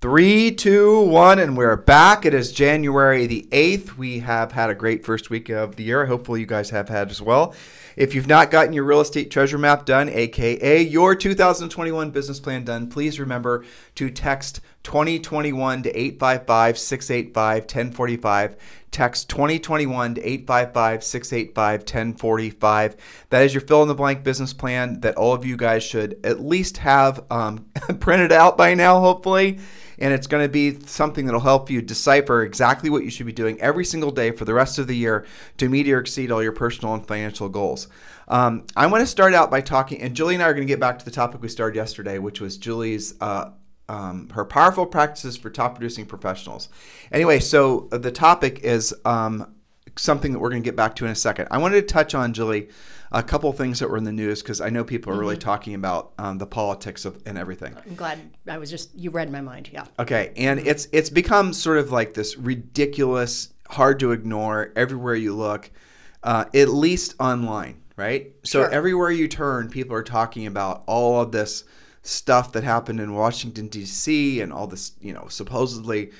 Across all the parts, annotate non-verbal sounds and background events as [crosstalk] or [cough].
Three, two, one, and we're back. It is January the 8th. We have had a great first week of the year. Hopefully, you guys have had as well. If you've not gotten your real estate treasure map done, aka your 2021 business plan done, please remember to text 2021 to 855 685 1045. Text 2021 to 855 685 1045. That is your fill in the blank business plan that all of you guys should at least have um, [laughs] printed out by now, hopefully and it's going to be something that'll help you decipher exactly what you should be doing every single day for the rest of the year to meet or exceed all your personal and financial goals. Um, I want to start out by talking, and Julie and I are going to get back to the topic we started yesterday, which was Julie's. Uh, um, her powerful practices for top producing professionals. Anyway, so the topic is um, something that we're going to get back to in a second. I wanted to touch on, Julie, a couple things that were in the news because I know people are really Mm-hmm. talking about um, the politics of and everything. I'm glad I was just you read my mind. Yeah. Okay, and it's it's become sort of like this ridiculous, hard to ignore everywhere you look, uh, at least online, right? So Sure. everywhere you turn, people are talking about all of this stuff that happened in Washington D.C. and all this, you know, supposedly.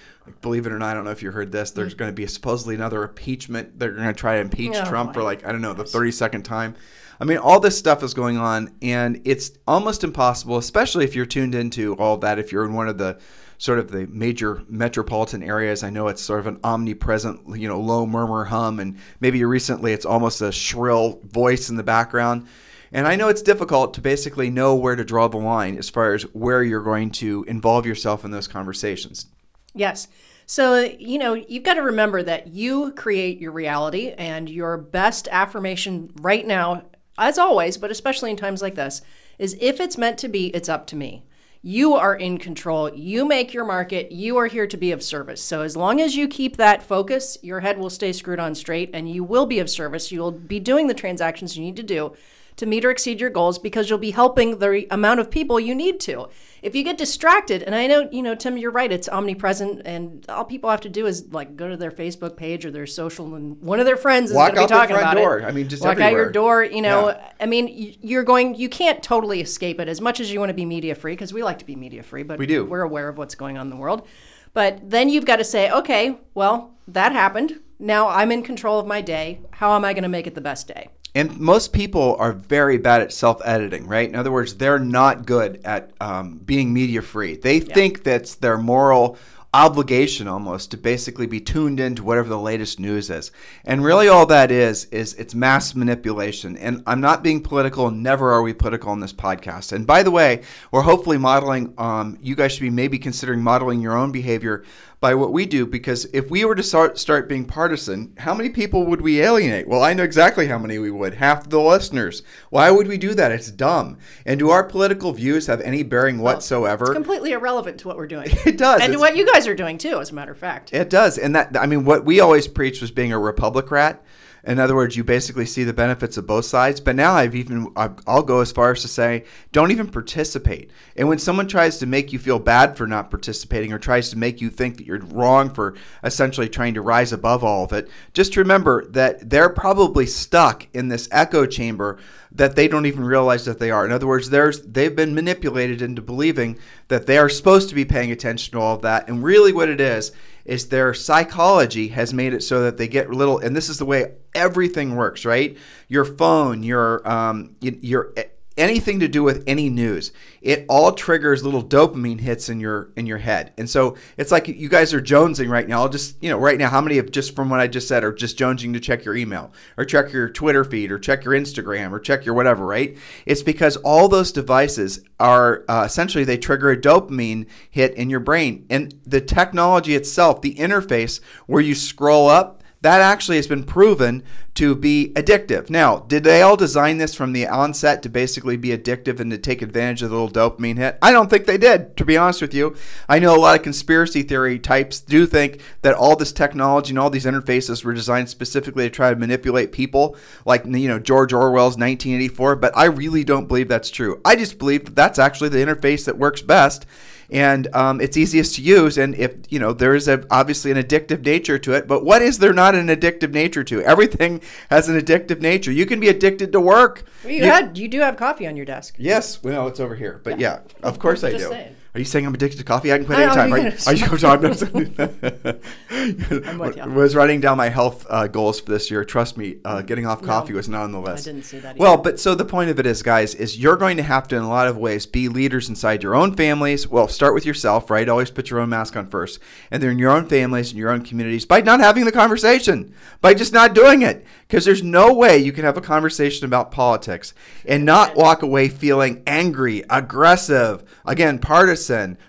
Believe it or not, I don't know if you heard this. There's mm. going to be supposedly another impeachment. They're going to try to impeach Oh, Trump for like I don't know the 32nd time. I mean, all this stuff is going on, and it's almost impossible, especially if you're tuned into all that. If you're in one of the sort of the major metropolitan areas, I know it's sort of an omnipresent, you know, low murmur hum, and maybe recently it's almost a shrill voice in the background. And I know it's difficult to basically know where to draw the line as far as where you're going to involve yourself in those conversations. Yes. So, you know, you've got to remember that you create your reality and your best affirmation right now, as always, but especially in times like this, is if it's meant to be, it's up to me. You are in control. You make your market. You are here to be of service. So, as long as you keep that focus, your head will stay screwed on straight and you will be of service. You'll be doing the transactions you need to do to meet or exceed your goals because you'll be helping the amount of people you need to. If you get distracted, and I know, you know, Tim, you're right, it's omnipresent, and all people have to do is like go to their Facebook page or their social, and one of their friends is Walk going to be talking front about door. it. I mean, just walk out your door. You know, Yeah. I mean, you're going, you can't totally escape it as much as you want to be media free because we like to be media free, but We do. We're aware of what's going on in the world. But then you've got to say, okay, well, that happened. Now I'm in control of my day. How am I going to make it the best day? And most people are very bad at self editing, right? In other words, they're not good at um, being media free. They think that's their moral obligation almost to basically be tuned into whatever the latest news is. And really, all that is, is it's mass manipulation. And I'm not being political, never are we political on this podcast. And by the way, we're hopefully modeling, um, you guys should be maybe considering modeling your own behavior by what we do because if we were to start start being partisan, how many people would we alienate? Well, I know exactly how many we would. Half the listeners. Why would we do that? It's dumb. And do our political views have any bearing whatsoever? Completely irrelevant to what we're doing. [laughs] It does. and It's- what you guys are doing too, as a matter of fact. It does. And that I mean what we always preached was being a Republicrat. In other words, you basically see the benefits of both sides. But now I've even I'll go as far as to say, don't even participate. And when someone tries to make you feel bad for not participating or tries to make you think that you're wrong for essentially trying to rise above all of it, just remember that they're probably stuck in this echo chamber that they don't even realize that they are. In other words, they've been manipulated into believing that they are supposed to be paying attention to all of that. And really what it is is their psychology has made it so that they get little and this is the way everything works, right? Your phone, your um your anything to do with any news. It all triggers little dopamine hits in your in your head. And so it's like you guys are jonesing right now. I'll just you know right now how many of just from what i just said are just jonesing to check your email or check your twitter feed or check your instagram or check your whatever right? It's because all those devices are uh, essentially they trigger a dopamine hit in your brain. And the technology itself the interface where you scroll up that actually has been proven to be addictive. Now, did they all design this from the onset to basically be addictive and to take advantage of the little dopamine hit? I don't think they did, to be honest with you. I know a lot of conspiracy theory types do think that all this technology and all these interfaces were designed specifically to try to manipulate people, like you know George Orwell's 1984. But I really don't believe that's true. I just believe that that's actually the interface that works best and um, it's easiest to use. And if you know, there is a, obviously an addictive nature to it. But what is there not an addictive nature to? Everything has an addictive nature. You can be addicted to work. You, had, you do have coffee on your desk. Yes, well, it's over here, but yeah, of course I do. saying. Are you saying I'm addicted to coffee? I can quit I anytime. Are, you're you- are? [laughs] I'm with you. Was writing down my health uh, goals for this year. Trust me, uh, getting off coffee No, was not on the list. I didn't see that Well, but so the point of it is, guys, is you're going to have to, in a lot of ways, be leaders inside your own families. Well, start with yourself, right? Always put your own mask on first, and then in your own families and your own communities by not having the conversation, by just not doing it, because there's no way you can have a conversation about politics and not walk away feeling angry, aggressive, again, partisan,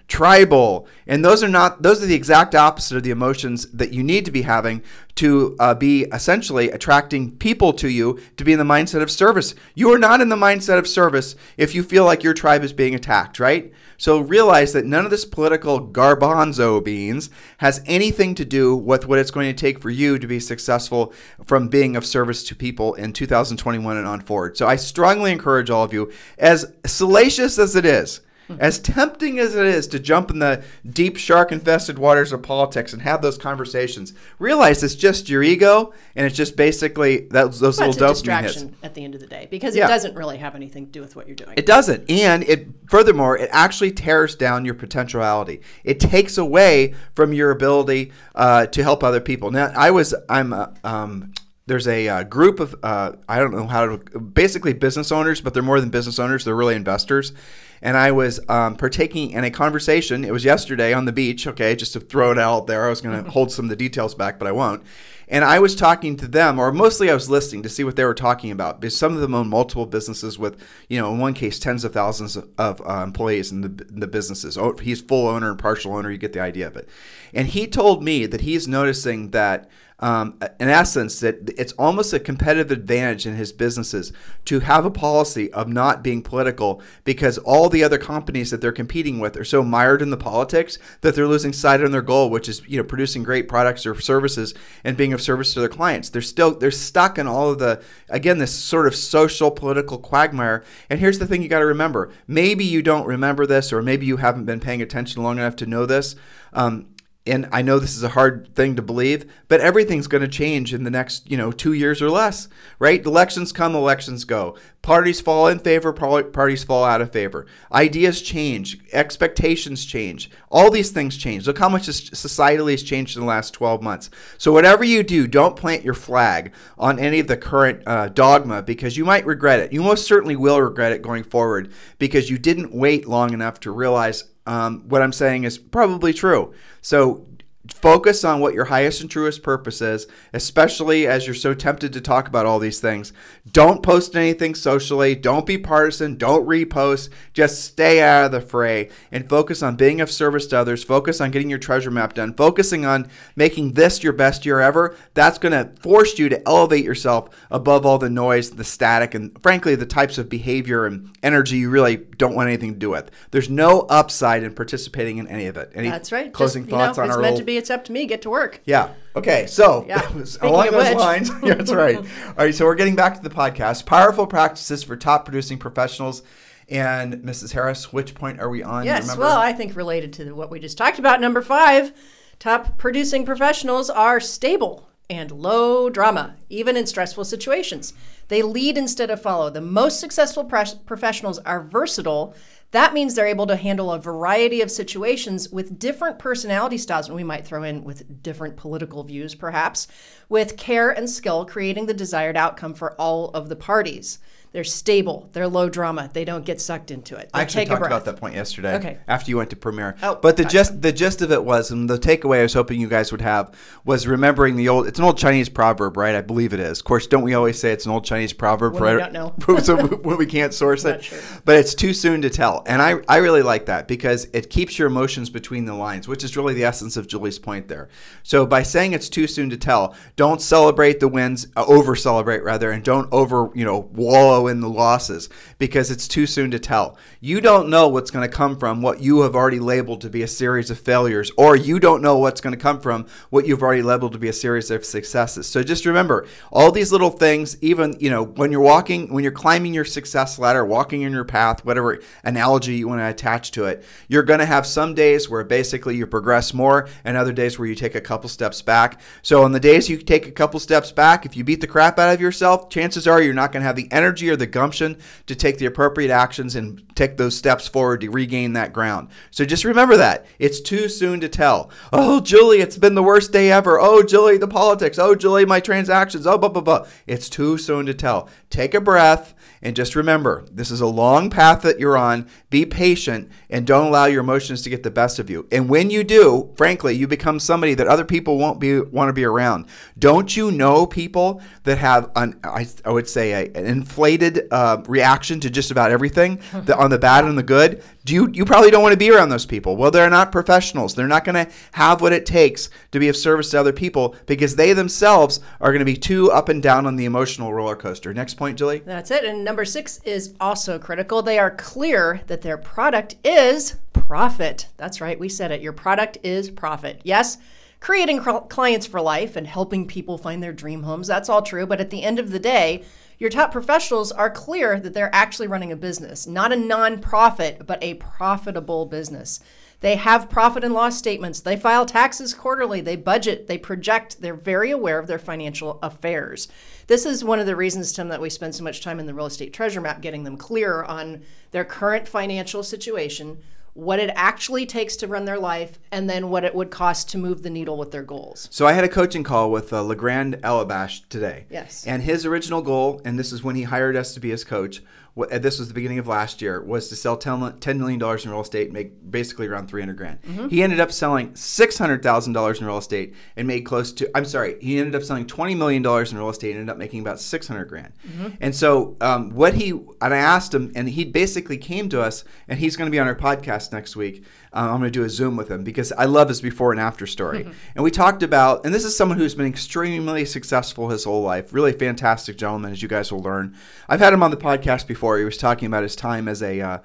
tribal, and those are not those are the exact opposite of the emotions that you need to be having to uh, be essentially attracting people to you to be in the mindset of service. You are not in the mindset of service if you feel like your tribe is being attacked, right? So realize that none of this political garbanzo beans has anything to do with what it's going to take for you to be successful from being of service to people in 2021 and on forward. So I strongly encourage all of you, as salacious as it is, as tempting as it is to jump in the deep shark infested waters of politics and have those conversations, realize it's just your ego and it's just basically those, those But it's a little dopamine hits. at the end of the day because Yeah. it doesn't really have anything to do with what you're doing. It doesn't. And it furthermore, it actually tears down your potentiality. It takes away from your ability uh, to help other people. Now, I was I'm uh, um, there's a uh, group of uh, I don't know how to basically business owners, but they're more than business owners. They're really investors. And I was um, partaking in a conversation. It was yesterday on the beach. Okay, just to throw it out there. I was going [laughs] to hold some of the details back, but I won't. And I was talking to them, or mostly I was listening to see what they were talking about. Because some of them own multiple businesses with, you know, in one case, tens of thousands of, of uh, employees in the, in the businesses. Oh, he's full owner and partial owner. You get the idea of it. And he told me that he's noticing that um, in essence, that it's almost a competitive advantage in his businesses to have a policy of not being political because all the other companies that they're competing with are so mired in the politics that they're losing sight on their goal, which is you know producing great products or services and being of service to their clients. They're still they're stuck in all of the again this sort of social political quagmire. And here's the thing you got to remember: maybe you don't remember this, or maybe you haven't been paying attention long enough to know this. Um, and I know this is a hard thing to believe, but everything's going to change in the next, you know, two years or less, right? Elections come, elections go. Parties fall in favor, parties fall out of favor. Ideas change, expectations change. All these things change. Look how much societally has changed in the last 12 months. So whatever you do, don't plant your flag on any of the current uh, dogma because you might regret it. You most certainly will regret it going forward because you didn't wait long enough to realize um, what I'm saying is probably true. So focus on what your highest and truest purpose is, especially as you're so tempted to talk about all these things. Don't post anything socially. Don't be partisan. Don't repost. Just stay out of the fray and focus on being of service to others. Focus on getting your treasure map done. Focusing on making this your best year ever. That's going to force you to elevate yourself above all the noise, the static, and frankly, the types of behavior and energy you really don't want anything to do with. There's no upside in participating in any of it. Any That's right. Closing Just, thoughts know, on our meant little to be. It's up to me. Get to work. yeah. Okay. So Yeah. [laughs] that was Speaking along those which. lines. [laughs] yeah, that's right. All right. So we're getting back to the podcast. Powerful practices for top producing professionals. And Mrs. Harris, which point are we on? Yes, well, I think related to what we just talked about, number five, top producing professionals are stable and low drama, even in stressful situations. They lead instead of follow. The most successful pres- professionals are versatile. That means they're able to handle a variety of situations with different personality styles, and we might throw in with different political views, perhaps, with care and skill, creating the desired outcome for all of the parties. They're stable. They're low drama. They don't get sucked into it. They I actually take a talked about that point yesterday. Okay. After you went to premier. Oh, but the gotcha. gist the gist of it was, and the takeaway I was hoping you guys would have was remembering the old. It's an old Chinese proverb, right? I believe it is. Of course, don't we always say it's an old Chinese proverb? When we don't know. [laughs] so when we can't source it, [laughs] sure. but it's too soon to tell. And I I really like that because it keeps your emotions between the lines, which is really the essence of Julie's point there. So by saying it's too soon to tell, don't celebrate the wins, uh, over celebrate rather, and don't over you know wallow in the losses because it's too soon to tell. You don't know what's going to come from what you have already labeled to be a series of failures, or you don't know what's going to come from what you've already labeled to be a series of successes. So just remember, all these little things, even you know when you're walking, when you're climbing your success ladder, walking in your path, whatever analogy you want to attach to it, you're going to have some days where basically you progress more, and other days where you take a couple steps back. So on the days you take a couple steps back, if you beat the crap out of yourself, chances are you're not going to have the energy or the gumption to take the appropriate actions and take those steps forward to regain that ground. So just remember that. It's too soon to tell. Oh, Julie, it's been the worst day ever. Oh, Julie, the politics. Oh, Julie, my transactions. Oh, blah, blah, blah. It's too soon to tell. Take a breath and just remember, this is a long path that you're on. Be patient and don't allow your emotions to get the best of you. And when you do, frankly, you become somebody that other people won't be want to be around. Don't you know people that have an I, I would say a, an inflated uh, reaction to just about everything, [laughs] the, on the bad and the good? Do you you probably don't want to be around those people? Well, they're not professionals. They're not going to have what it takes to be of service to other people because they themselves are going to be too up and down on the emotional roller coaster. Next point, Julie. That's it. And number six is also critical. They are clear that their product is profit. That's right. We said it. Your product is profit. Yes. Creating clients for life and helping people find their dream homes. That's all true. But at the end of the day, your top professionals are clear that they're actually running a business, not a nonprofit, but a profitable business. They have profit and loss statements. They file taxes quarterly. They budget. They project. They're very aware of their financial affairs. This is one of the reasons, Tim, that we spend so much time in the real estate treasure map getting them clear on their current financial situation, what it actually takes to run their life, and then what it would cost to move the needle with their goals. So I had a coaching call with uh, Legrand Elabash today. Yes. And his original goal, and this is when he hired us to be his coach, this was the beginning of last year, was to sell $10 million in real estate and make basically around 300 grand. Mm-hmm. He ended up selling $600,000 in real estate and made close to, I'm sorry, he ended up selling $20 million in real estate and ended up making about 600 grand. Mm-hmm. And so um, what he, and I asked him, and he basically came to us, and he's going to be on our podcast next week. Um, I'm going to do a Zoom with him because I love his before and after story. Mm-hmm. [laughs] And we talked about, and this is someone who's been extremely successful his whole life, really fantastic gentleman, as you guys will learn. I've had him on the podcast before. He was talking about his time as a uh,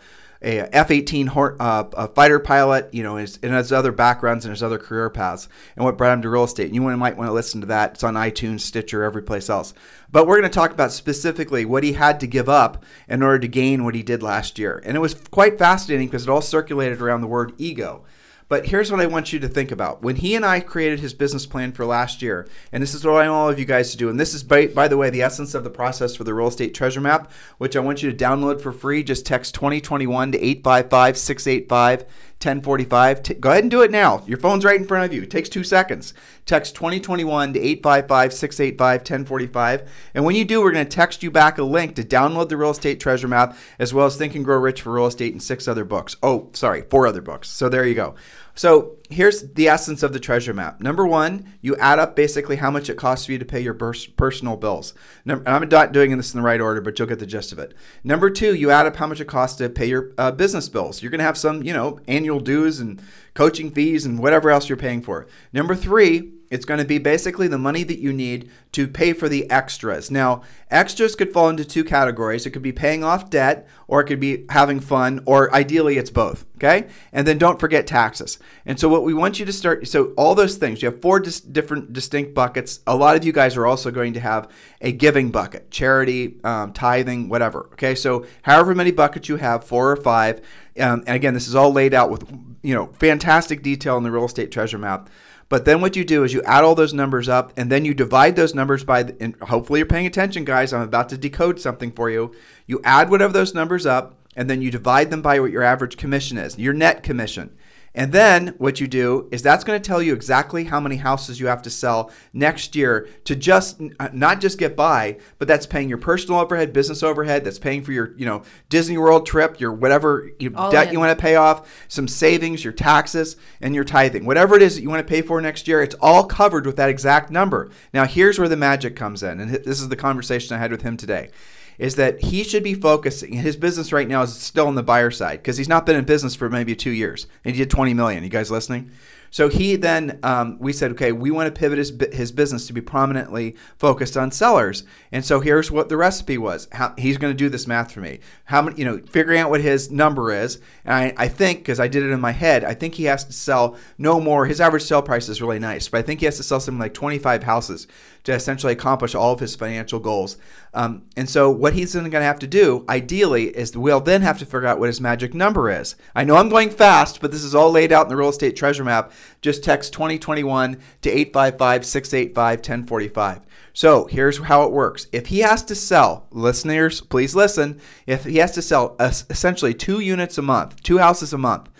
a F-18 uh, a fighter pilot, you know, his, and his other backgrounds and his other career paths, and what brought him to real estate. And you might want to listen to that. It's on iTunes, Stitcher, every place else. But we're going to talk about specifically what he had to give up in order to gain what he did last year. And it was quite fascinating because it all circulated around the word ego. But here's what I want you to think about. When he and I created his business plan for last year, and this is what I want all of you guys to do, and this is, by, by the way, the essence of the process for the real estate treasure map, which I want you to download for free. Just text 2021 to 855 685 1045. T- go ahead and do it now. Your phone's right in front of you. It takes two seconds. Text 2021 to 855 685 1045. And when you do, we're going to text you back a link to download the Real Estate Treasure Map, as well as Think and Grow Rich for Real Estate and six other books. Oh, sorry, four other books. So there you go. So here's the essence of the treasure map. Number one, you add up basically how much it costs for you to pay your personal bills. Number, I'm not doing this in the right order, but you'll get the gist of it. Number two, you add up how much it costs to pay your uh, business bills. You're going to have some, you know, annual dues and coaching fees and whatever else you're paying for. Number three, it's going to be basically the money that you need to pay for the extras. Now, extras could fall into two categories. It could be paying off debt, or it could be having fun, or ideally it's both. Okay? And then don't forget taxes. And so, what we want you to start so, all those things, you have four dis- different distinct buckets. A lot of you guys are also going to have a giving bucket, charity, um, tithing, whatever. Okay? So, however many buckets you have, four or five. Um, and again, this is all laid out with you know fantastic detail in the real estate treasure map. But then what you do is you add all those numbers up and then you divide those numbers by, the, and hopefully you're paying attention, guys. I'm about to decode something for you. You add whatever those numbers up and then you divide them by what your average commission is, your net commission. And then what you do is that's going to tell you exactly how many houses you have to sell next year to just uh, not just get by, but that's paying your personal overhead, business overhead, that's paying for your, you know, Disney World trip, your whatever debt in. you want to pay off, some savings, your taxes, and your tithing. Whatever it is that you want to pay for next year, it's all covered with that exact number. Now, here's where the magic comes in. And this is the conversation I had with him today is that he should be focusing. His business right now is still on the buyer side because he's not been in business for maybe two years, and he did 20 million. You guys listening? So he then, um, we said, okay, we want to pivot his, his business to be prominently focused on sellers. And so here's what the recipe was. How, he's going to do this math for me. How many, you know, figuring out what his number is. And I, I think, because I did it in my head, I think he has to sell no more. His average sale price is really nice, but I think he has to sell something like 25 houses to essentially accomplish all of his financial goals. Um, and so what he's going to have to do, ideally, is we'll then have to figure out what his magic number is. I know I'm going fast, but this is all laid out in the real estate treasure map just text 2021 to 855 685 1045. So here's how it works. If he has to sell, listeners, please listen. If he has to sell essentially two units a month, two houses a month,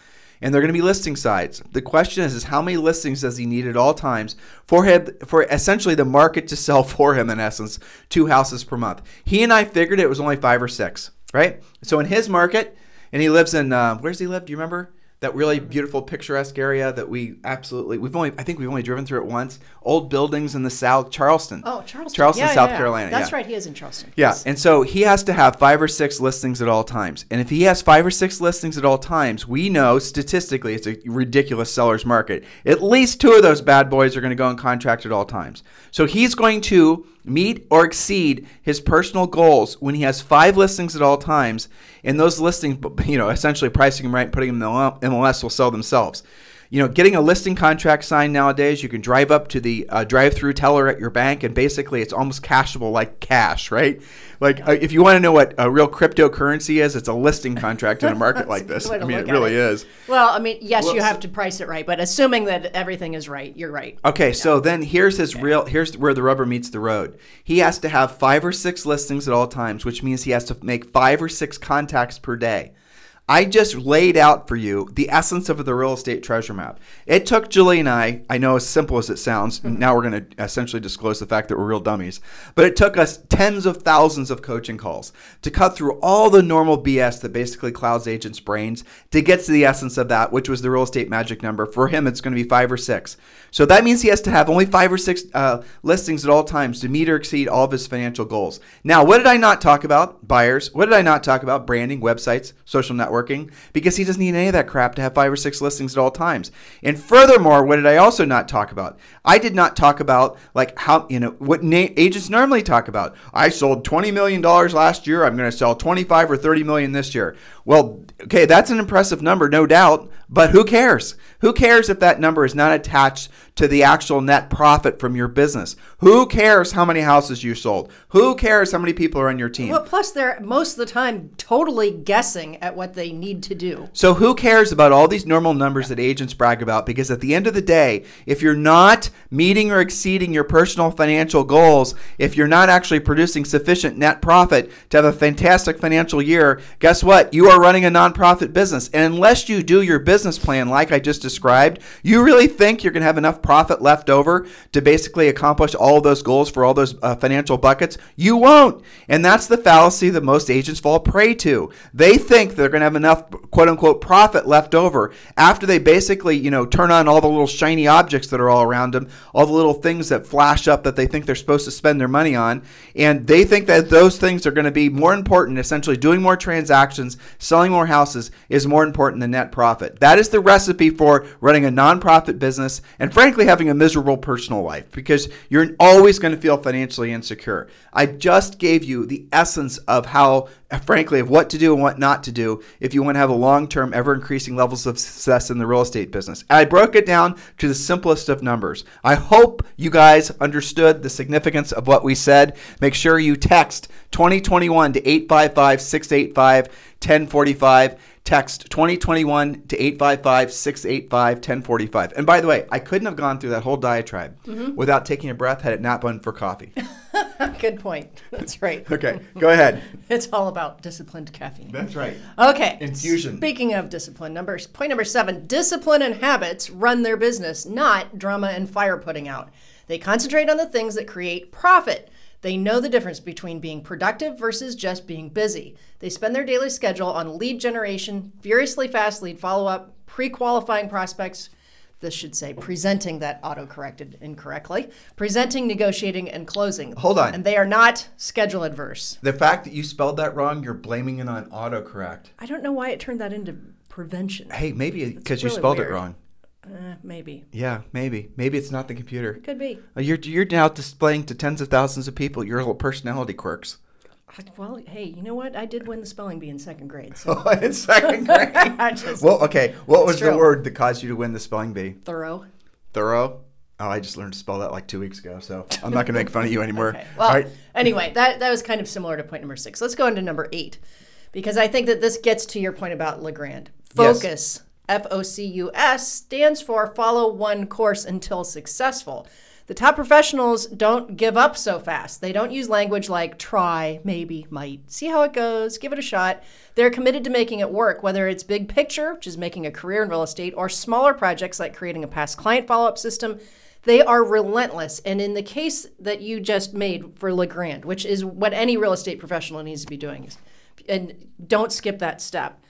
and they're going to be listing sites. The question is, is how many listings does he need at all times for him for essentially the market to sell [laughs] for him in essence two houses per month. He and I figured it was only five or six, right? So in his market, and he lives in uh, where does he live? Do you remember? That really beautiful picturesque area that we absolutely we've only I think we've only driven through it once. Old buildings in the South, Charleston. Oh, Charleston. Charleston, yeah, South yeah, Carolina. That's yeah. right. He is in Charleston. Yeah, Yes. and so he has to have five or six listings at all times. And if he has five or six listings at all times, we know statistically it's a ridiculous seller's market. At least two of those bad boys are going to go in contract at all times. So he's going to meet or exceed his personal goals when he has five listings at all times, and those listings, you know, essentially pricing them right, putting them in the MLS will sell themselves. You know, getting a listing contract signed nowadays, you can drive up to the uh, drive-through teller at your bank, and basically it's almost cashable like cash, right? Like uh, if you want to know what a real cryptocurrency is, it's a listing contract in a market [laughs] like this. I mean, it really it. is. Well, I mean, yes, well, you have to price it right, but assuming that everything is right, you're right. Okay, so then here's his okay. real. Here's where the rubber meets the road. He has to have five or six listings at all times, which means he has to make five or six contacts per day. I just laid out for you the essence of the real estate treasure map. It took Julie and I, I know as simple as it sounds, mm-hmm. now we're going to essentially disclose the fact that we're real dummies, but it took us tens of thousands of coaching calls to cut through all the normal BS that basically clouds agents' brains to get to the essence of that, which was the real estate magic number. For him, it's going to be five or six. So that means he has to have only five or six uh, listings at all times to meet or exceed all of his financial goals. Now, what did I not talk about? Buyers. What did I not talk about? Branding, websites, social networking because he doesn't need any of that crap to have five or six listings at all times. And furthermore, what did I also not talk about? I did not talk about like how, you know, what na- agents normally talk about. I sold $20 million last year. I'm going to sell 25 or 30 million this year. Well, okay, that's an impressive number, no doubt, but who cares? Who cares if that number is not attached to the actual net profit from your business? Who cares how many houses you sold? Who cares how many people are on your team? Well, plus they're most of the time totally guessing at what they need to do. So who cares about all these normal numbers that agents brag about? Because at the end of the day, if you're not meeting or exceeding your personal financial goals, if you're not actually producing sufficient net profit to have a fantastic financial year, guess what? You are running a nonprofit business. And unless you do your business plan like I just described, you really think you're going to have enough profit left over to basically accomplish all those goals for all those uh, financial buckets? You won't. And that's the fallacy that most agents fall prey to. They think they're going to have enough quote unquote profit left over after they basically, you know, turn on all the little shiny objects that are all around them, all the little things that flash up that they think they're supposed to spend their money on. And they think that those things are going to be more important, essentially doing more transactions, selling more houses is more important than net profit. That is the recipe for running a nonprofit business and, frankly, having a miserable personal life because you're always going to feel financially insecure. I just gave you the essence of how, frankly, of what to do and what not to do if you want to have a long term, ever increasing levels of success in the real estate business. I broke it down to the simplest of numbers. I hope you guys understood the significance of what we said. Make sure you text 2021 to 855 685 1045 text 2021 to 855 685 1045. And by the way, I couldn't have gone through that whole diatribe mm-hmm. without taking a breath had it not been for coffee. [laughs] Good point. That's right. [laughs] okay, go ahead. [laughs] it's all about disciplined caffeine. That's right. Okay. Infusion. Speaking of discipline, numbers point number seven discipline and habits run their business, not drama and fire putting out. They concentrate on the things that create profit. They know the difference between being productive versus just being busy. They spend their daily schedule on lead generation, furiously fast lead follow up, pre qualifying prospects. This should say presenting that auto corrected incorrectly, presenting, negotiating, and closing. Hold on. And they are not schedule adverse. The fact that you spelled that wrong, you're blaming it on autocorrect. I don't know why it turned that into prevention. Hey, maybe because really you spelled weird. it wrong. Uh, maybe. Yeah, maybe. Maybe it's not the computer. It Could be. Uh, you're you're now displaying to tens of thousands of people your little personality quirks. Well, hey, you know what? I did win the spelling bee in second grade. So. Oh, [laughs] in second [laughs] grade. just, well, okay. What was true. the word that caused you to win the spelling bee? Thorough. Thorough. Oh, I just learned to spell that like two weeks ago, so I'm not going to make fun of you anymore. [laughs] okay. Well, right. anyway, that that was kind of similar to point number six. Let's go into number eight, because I think that this gets to your point about Legrand. Focus. Yes FOCUS stands for Follow One Course Until Successful. The top professionals don't give up so fast. They don't use language like try, maybe, might, see how it goes, give it a shot. They're committed to making it work, whether it's big picture, which is making a career in real estate, or smaller projects like creating a past client follow up system. They are relentless. And in the case that you just made for LeGrand, which is what any real estate professional needs to be doing, and don't skip that step.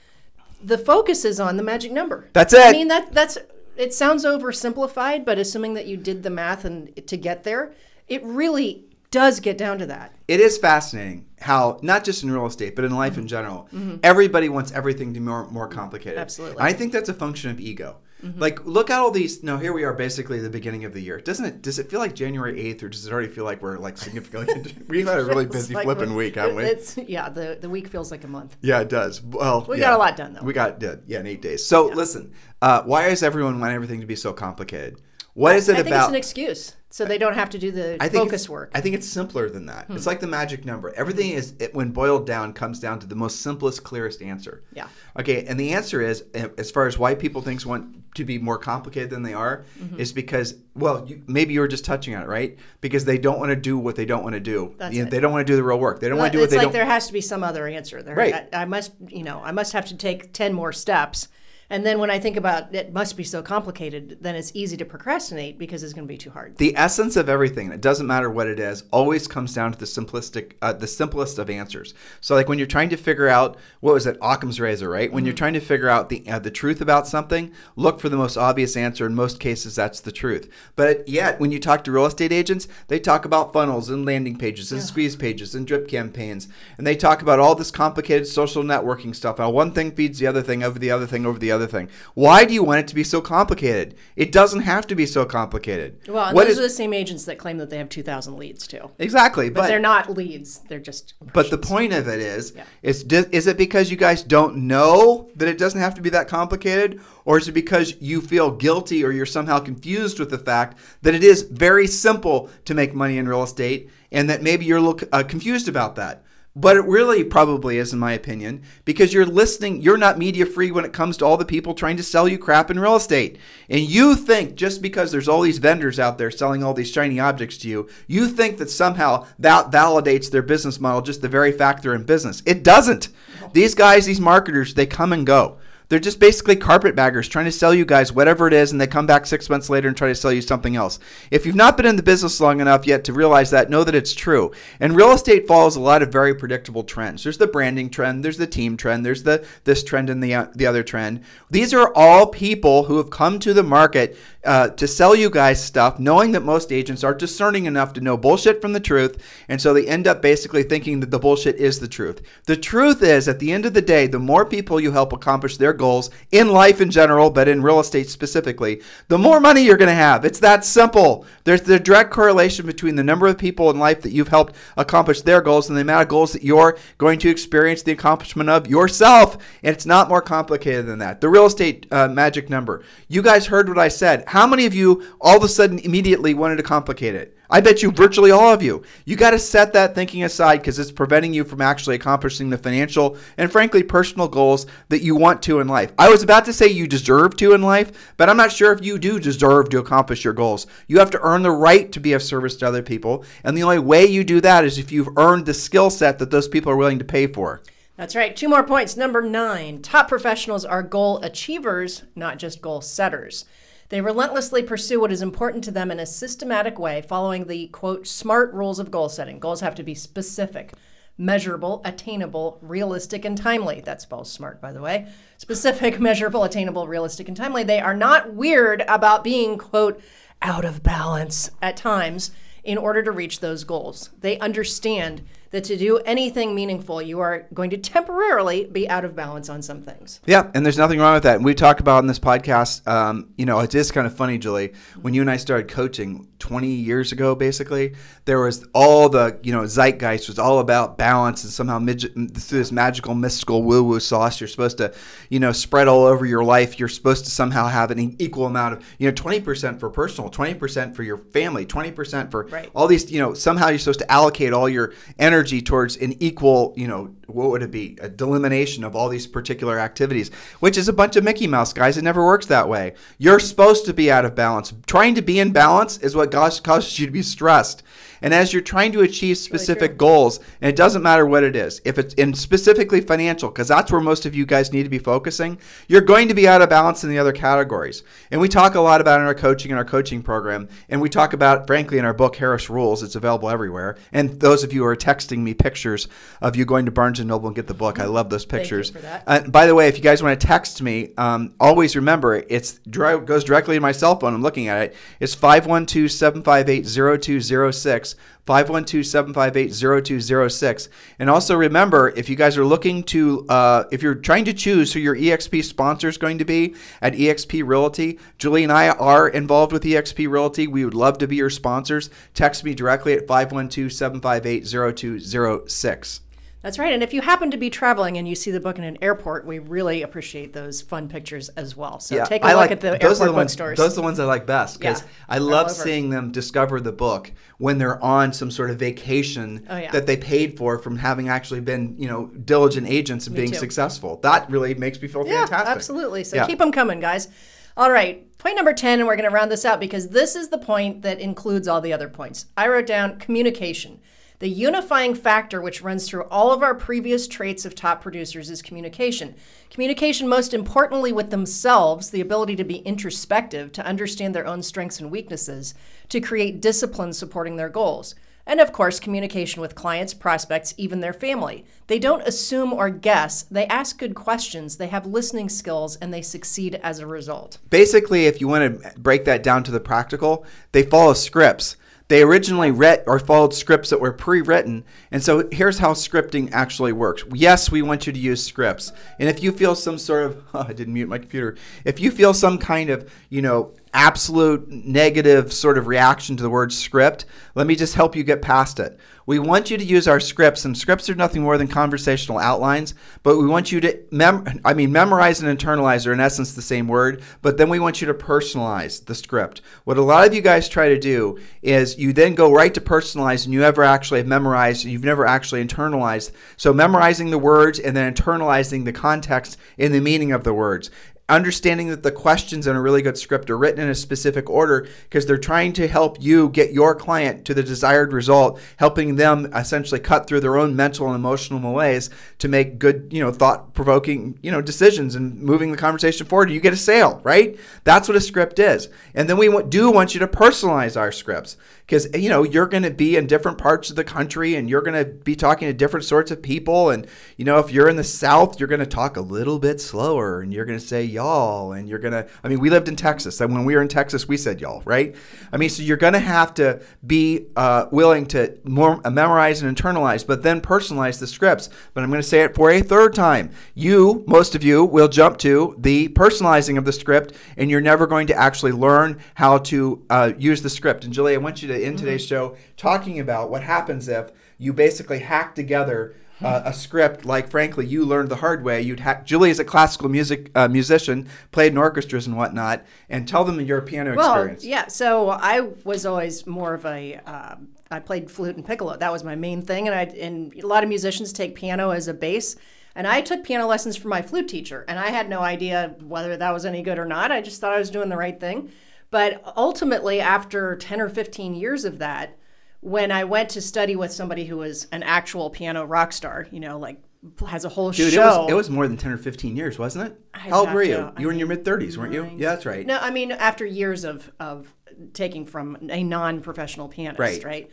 The focus is on the magic number. That's it. I mean, that that's it sounds oversimplified, but assuming that you did the math and to get there, it really does get down to that. It is fascinating how not just in real estate but in life in mm-hmm. general, mm-hmm. everybody wants everything to be more more complicated. Absolutely. And I think that's a function of ego. Like look at all these. No, here we are, basically the beginning of the year. Doesn't it? Does it feel like January eighth, or does it already feel like we're like significantly? [laughs] [laughs] we've had a really busy Like, flipping week, haven't we? It's yeah, the the week feels like a month. Yeah, it does. Well, We yeah. got a lot done, though. We got did yeah in eight days. So listen, uh, why does everyone want everything to be so complicated? What is it I think about? it's an excuse, so they don't have to do the I think focus it's- work. I think it's simpler than that. It's like the magic number. Everything is, it, when boiled down, comes down to the most simplest, clearest answer. Yeah. Okay, and the answer is, as far as why people think want to be more complicated than they are, Mm-hmm. is because, well, you, maybe you were just touching on it, right? Because they don't want to do what they don't want to do. That's You know, it. They don't want to do the real work. They don't want to do what it's they like don't. there has to be some other answer. There, Right. I, I must, you know, I must have to take ten more steps, and then when I think about it, must be so complicated, then it's easy to procrastinate because it's going to be too hard. the essence of everything it doesn't matter what it is always comes down to the simplistic uh, the simplest of answers. So like when you're trying to figure out what was it occam's razor right? When you're trying to figure out the uh, the truth about something look for the most obvious answer. In most cases that's the truth. But yet when you talk to real estate agents they talk about funnels and landing pages and squeeze pages and drip campaigns. And they talk about all this complicated social networking stuff how one thing feeds the other thing over the other thing over the other thing. Why do you want it to be so complicated? It doesn't have to be so complicated. Well, those is- are the same agents that claim that they have two thousand leads too, Exactly, but, but they're not leads; they're just. but the point of it is, is is it because you guys don't know that it doesn't have to be that complicated, or is it because you feel guilty or you're somehow confused with the fact that it is very simple to make money in real estate, and that maybe you're look, uh, confused about that? But it really probably is, in my opinion, because you're listening, you're not media free when it comes to all the people trying to sell you crap in real estate. And you think just because there's all these vendors out there selling all these shiny objects to you, you think that somehow that validates their business model, just the very fact they're in business. It doesn't. These guys, these marketers, they come and go. They're just basically carpetbaggers trying to sell you guys whatever it is, and they come back six months later and try to sell you something else. If you've not been in the business long enough yet to realize that, know that it's true. And real estate follows a lot of very predictable trends. There's the branding trend, there's the team trend, there's the this trend and the uh, the other trend. These are all people who have come to the market uh, to sell you guys stuff, knowing that most agents are discerning enough to know bullshit from the truth, and so they end up basically thinking that the bullshit is the truth. The truth is, at the end of the day, the more people you help accomplish their goals in life in general, but in real estate specifically, the more money you're going to have. It's that simple. There's the direct correlation between the number of people in life that you've helped accomplish their goals and the amount of goals that you're going to experience the accomplishment of yourself. And it's not more complicated than that. The real estate uh, magic number. You guys heard what I said. How many of you all of a sudden immediately wanted to complicate it? I bet you virtually all of you. You got to set that thinking aside because it's preventing you from actually accomplishing the financial and frankly personal goals that you want to in life. I was about to say you deserve to in life, but I'm not sure if you do deserve to accomplish your goals. You have to earn the right to be of service to other people, and the only way you do that is if you've earned the skill set that those people are willing to pay for. That's right. Two more points. Number nine top professionals are goal achievers, not just goal setters. They relentlessly pursue what is important to them in a systematic way, following the quote, smart rules of goal setting. Goals have to be specific, measurable, attainable, realistic, and timely. That's both smart, by the way. Specific, [laughs] measurable, attainable, realistic, and timely. They are not weird about being, quote, out of balance at times in order to reach those goals. They understand that to do anything meaningful, you are going to temporarily be out of balance on some things. Yeah, and there's nothing wrong with that. And we talk about in this podcast, um, you know, it is kind of funny, Julie, when you and I started coaching 20 years ago, basically, there was all the, you know, zeitgeist was all about balance and somehow midget, through this magical, mystical woo woo sauce, you're supposed to, you know, spread all over your life. You're supposed to somehow have an equal amount of, you know, 20% for personal, 20% for your family, 20% for Right. all these, you know, somehow you're supposed to allocate all your energy towards an equal, you know, what would it be? A delimitation of all these particular activities, which is a bunch of Mickey Mouse guys. It never works that way. You're supposed to be out of balance. Trying to be in balance is what causes you to be stressed. And as you're trying to achieve specific really goals, and it doesn't matter what it is, if it's in specifically financial, because that's where most of you guys need to be focusing, you're going to be out of balance in the other categories. And we talk a lot about in our coaching and our coaching program, and we talk about, frankly, in our book Harris Rules. It's available everywhere. And those of you who are texting me pictures of you going to Barnes and Noble and get the book, I love those pictures. Uh, by the way, if you guys want to text me, um, always remember it's goes directly to my cell phone. I'm looking at it. It's 512 758 0206. 512 758 0206. And also remember, if you guys are looking to, uh, if you're trying to choose who your EXP sponsor is going to be at EXP Realty, Julie and I are involved with EXP Realty. We would love to be your sponsors. Text me directly at 512 758 0206. That's right. And if you happen to be traveling and you see the book in an airport, we really appreciate those fun pictures as well. So yeah, take a I look like, at the those airport are the ones, bookstores. Those are the ones I like best because yeah, I love seeing them discover the book when they're on some sort of vacation oh, yeah. that they paid for from having actually been, you know, diligent agents and me being too. successful. That really makes me feel yeah, fantastic. Absolutely. So keep them coming, guys. All right, point number 10, and we're going to round this out because this is the point that includes all the other points. I wrote down communication. The unifying factor which runs through all of our previous traits of top producers is communication. Communication, most importantly, with themselves, the ability to be introspective, to understand their own strengths and weaknesses, to create discipline supporting their goals. And of course, communication with clients, prospects, even their family. They don't assume or guess, they ask good questions, they have listening skills, and they succeed as a result. Basically, if you want to break that down to the practical, they follow scripts. They originally read or followed scripts that were pre-written, and so here's how scripting actually works. Yes, we want you to use scripts, and if you feel some sort of oh, [laughs] I didn't mute my computer. If you feel some kind of you know absolute negative sort of reaction to the word script, let me just help you get past it. We want you to use our scripts, and scripts are nothing more than conversational outlines, but we want you to, mem- I mean, memorize and internalize are in essence the same word, but then we want you to personalize the script. What a lot of you guys try to do is you then go right to personalize and you never actually have memorized, you've never actually internalized. So memorizing the words and then internalizing the context in the meaning of the words understanding that the questions in a really good script are written in a specific order because they're trying to help you get your client to the desired result helping them essentially cut through their own mental and emotional malaise to make good you know thought provoking you know decisions and moving the conversation forward. You get a sale right? That's what a script is. And then we do want you to personalize our scripts because you know you're going to be in different parts of the country and you're going to be talking to different sorts of people. And you know if you're in the south you're going to talk a little bit slower and you're going to say y'all and you're gonna i mean we lived in texas. And when we were in texas we said y'all right? I mean so you're gonna have to be uh, willing to more uh, memorize and internalize but then personalize the scripts. But i'm going to say it for a third time. You most of you will jump to the personalizing of the script and you're never going to actually learn how to uh, use the script. And julie i want you to end mm-hmm. today's show talking about what happens if you basically hack together uh, a [laughs] script like frankly you learned the hard way you'd ha- julie is a classical music uh, musician played in orchestras and whatnot and tell them your piano well, experience yeah so i was always more of a uh, I played flute and piccolo that was my main thing and i and a lot of musicians take piano as a base and I took piano lessons from my flute teacher, and I had no idea whether that was any good or not. I just thought I was doing the right thing. But ultimately, after 10 or 15 years of that, when I went to study with somebody who was an actual piano rock star, you know, like has a whole Dude, show. It was, it was more than 10 or 15 years, wasn't it? I'd How old were you? You were in your mid 30s, weren't you? Yeah, that's right. No, I mean, after years of, of taking from a non professional pianist, right. right?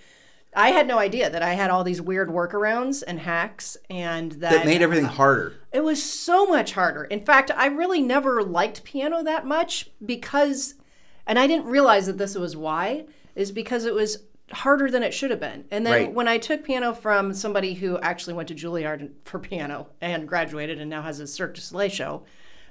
I had no idea that I had all these weird workarounds and hacks, and that, that made everything harder. It was so much harder. In fact, I really never liked piano that much because, and I didn't realize that this was why, is because it was harder than it should have been. And then right. when I took piano from somebody who actually went to Juilliard for piano and graduated and now has a Cirque du Soleil show,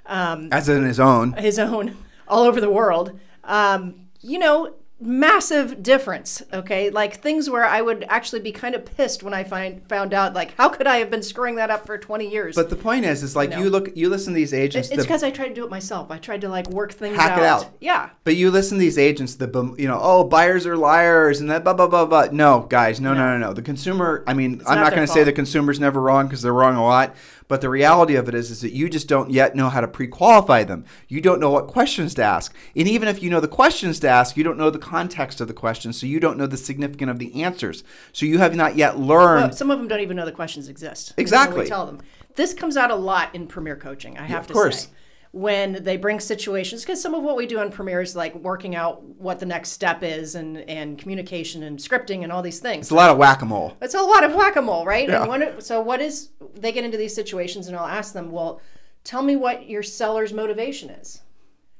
um, as in his own, his own, all over the world. Um, you know, massive difference okay like things where i would actually be kind of pissed when i find found out like how could i have been screwing that up for 20 years But the point is, is like know. you look, you listen to these agents. it's because i tried to do it myself i tried to like work things Hack out. it out. yeah But you listen to these agents, the you know, oh, buyers are liars and that blah blah blah blah. No, guys, no, no, no, no. The consumer. I mean, I'm not not going to say the consumer's never wrong because they're wrong a lot. But the reality of it is, is that you just don't yet know how to pre-qualify them. You don't know what questions to ask, and even if you know the questions to ask, you don't know the context of the questions, so you don't know the significance of the answers. So you have not yet learned. Well, some of them don't even know the questions exist Exactly. tell them this comes out a lot in premier coaching i have of to course. say when they bring situations because some of what we do on premier is like working out what the next step is and and communication and scripting and all these things it's a lot of whack-a-mole. It's a lot of whack a mole, right? Yeah. And when, so what is? They get into these situations, and I'll ask them, "Well, tell me what your seller's motivation is,"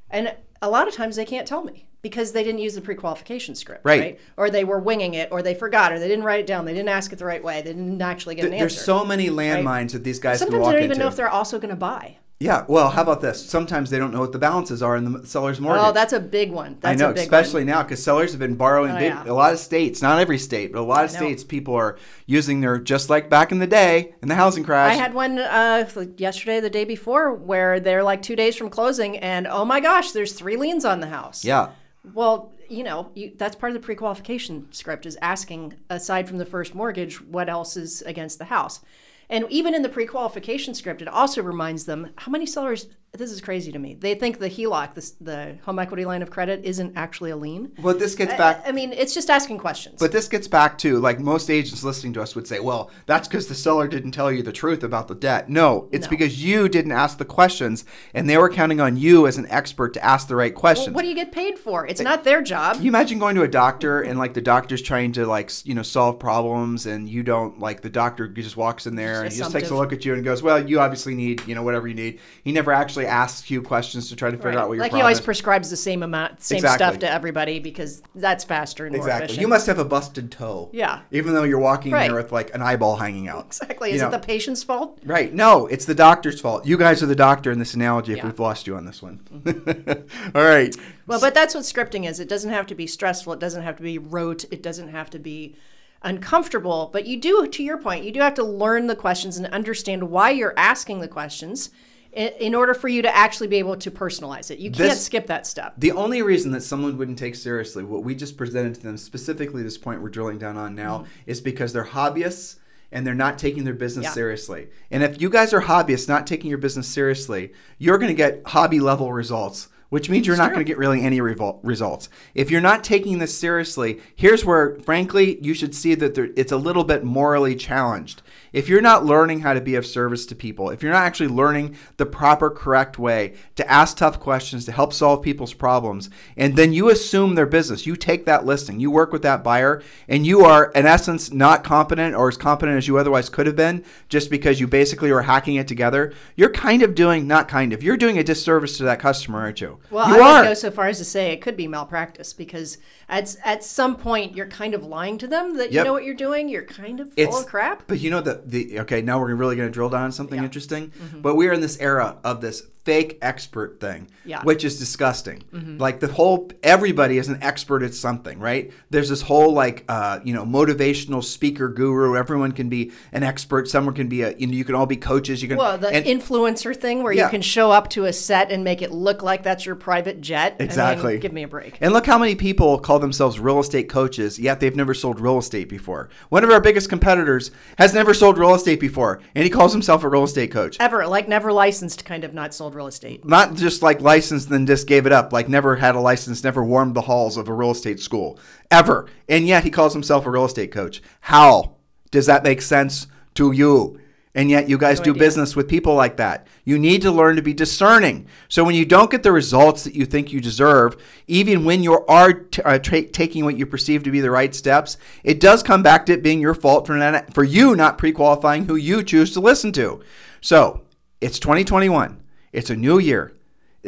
and a lot of times they can't tell me because they didn't use the pre-qualification script, Right. right? Or they were winging it, or they forgot, or they didn't write it down, they didn't ask it the right way, they didn't actually get an There's answer. There's so many landmines that these guys can Sometimes walk they don't even into. know if they're also going to buy. Yeah, well, how about this? Sometimes they don't know what the balances are in the seller's mortgage. Oh, that's a big one. That's I know, especially one. now because sellers have been borrowing Oh, big. yeah. A lot of states, not every state, but a lot of states, people are using their just like back in the day in the housing crash. I had one uh, yesterday, the day before, where they're like two days from closing, and oh my gosh, there's three liens on the house. yeah, Well, you know, you, that's part of the pre-qualification script is asking, aside from the first mortgage, what else is against the house. And even in the pre-qualification script, it also reminds them how many sellers. This is crazy to me. They think the HELOC, the, the home equity line of credit, isn't actually a lien. well, this gets back. I mean, it's just asking questions. But this gets back to like most agents listening to us would say, well, that's because the seller didn't tell you the truth about the debt. No, it's No. because you didn't ask the questions and they were counting on you as an expert to ask the right questions. what do you get paid for? It's not their job. You imagine going to a doctor and like the doctor's trying to like you know solve problems and you don't like the doctor just walks in there and he just takes a look at you and goes, well, you obviously need you know whatever you need. He never actually asks you questions to try to figure Right. out what your like he always is. prescribes the same amount, same Exactly. stuff to everybody because that's faster and more Exactly. efficient. You must have a busted toe. Yeah. Even though you're walking Right. there with like an eyeball hanging out. exactly. You Is know, it the patient's fault? Right. No, it's the doctor's fault. You guys are the doctor in this analogy if Yeah. we've lost you on this one. Mm-hmm. [laughs] All right. Well, but that's what scripting is. It doesn't have to be stressful. It doesn't have to be rote. It doesn't have to be uncomfortable. But you do, to your point, you do have to learn the questions and understand why you're asking the questions in, order for you to actually be able to personalize it. You can't This- skip that step. The only reason that someone wouldn't take seriously what we just presented to them, specifically this point we're drilling down on now, Mm-hmm. is because they're hobbyists and they're not taking their business Yeah. seriously. And if you guys are hobbyists not taking your business seriously, you're going to get hobby level results. Which means you're not going to get really any revol- results. If you're not taking this seriously, here's where, frankly, you should see that there, it's a little bit morally challenged. If you're not learning how to be of service to people, if you're not actually learning the proper, correct way to ask tough questions to help solve people's problems, and then you assume their business, you take that listing, you work with that buyer, and you are, in essence, not competent or as competent as you otherwise could have been just because you basically are hacking it together, you're kind of doing, not kind of, you're doing a disservice to that customer, aren't you? Well, you I would go so far as to say it could be malpractice because at, at some point you're kind of lying to them that you Yep. know what you're doing. You're kind of full of crap. But you know the the okay now we're really going to drill down on something Yeah. interesting. But we are in this era of this fake expert thing, Yeah. Mm-hmm. which is disgusting. Like the whole everybody is an expert at something, right? There's this whole like uh, you know motivational speaker guru. Everyone can be an expert. Someone can be a you know you can all be coaches. You can Well, the and- influencer thing where Yeah. you can show up to a set and make it look like that's your private jet. I mean, Exactly. give me a break. And look how many people call themselves real estate coaches, yet they've never sold real estate before. One of our biggest competitors has never sold real estate before, and he calls himself a real estate coach. Ever, like never licensed, kind of not sold real estate. not just like licensed and just gave it up, like never had a license, never warmed the halls of a real estate school ever. And yet he calls himself a real estate coach. How does that make sense to you? And yet you guys No do idea. business with people like that. You need to learn to be discerning. So when you don't get the results that you think you deserve, even when you are t- uh, tra- taking what you perceive to be the right steps, it does come back to it being your fault for not, for you not pre-qualifying who you choose to listen to. So it's 2021. It's a new year.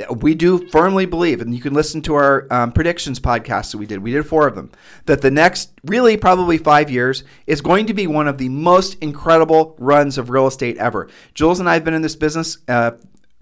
We do firmly believe, and you can listen to our um, predictions podcast that we did. We did four of them. That the next, really, probably five years is going to be one of the most incredible runs of real estate ever. Jules and I have been in this business uh,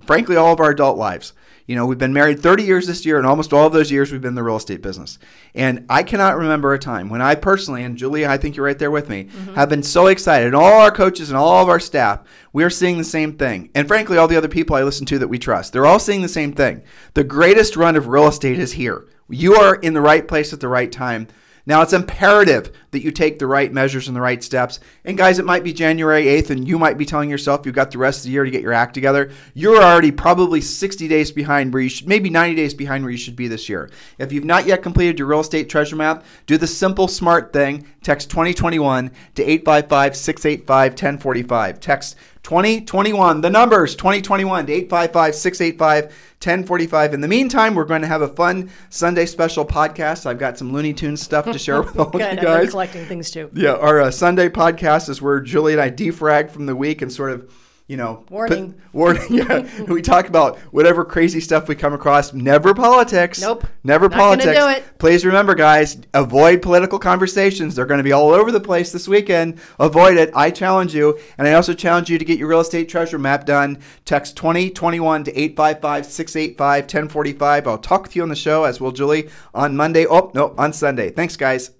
frankly, all of our adult lives. You know, we've been married 30 years this year, and almost all of those years we've been in the real estate business. And I cannot remember a time when I personally, and Julia, I think you're right there with me, mm-hmm. have been so excited. And all our coaches and all of our staff, we are seeing the same thing. And frankly, all the other people I listen to that we trust, they're all seeing the same thing. The greatest run of real estate is here. You are in the right place at the right time. Now, it's imperative that you take the right measures and the right steps. And guys, it might be January 8th, and you might be telling yourself you've got the rest of the year to get your act together. You're already probably 60 days behind where you should, maybe 90 days behind where you should be this year. If you've not yet completed your real estate treasure map, do the simple, smart thing. Text 2021 to 855 685 1045. Text 2021, the numbers 2021 to 855 685 1045. In the meantime, we're going to have a fun Sunday special podcast. I've got some Looney Tunes stuff to share [laughs] with all Good, of you guys. I'm collecting things too. Yeah, our uh, Sunday podcast is where Julie and I defrag from the week and sort of you know, warning. Put, warning. [laughs] Yeah, [laughs] we talk about whatever crazy stuff we come across. Never politics. Nope. Never Not politics. do it. Please remember, guys, avoid political conversations. They're going to be all over the place this weekend. Avoid it. I challenge you, and I also challenge you to get your real estate treasure map done. Text twenty twenty one to 855-685-1045. I'll talk with you on the show as will Julie on Monday. Oh no, on Sunday. Thanks, guys.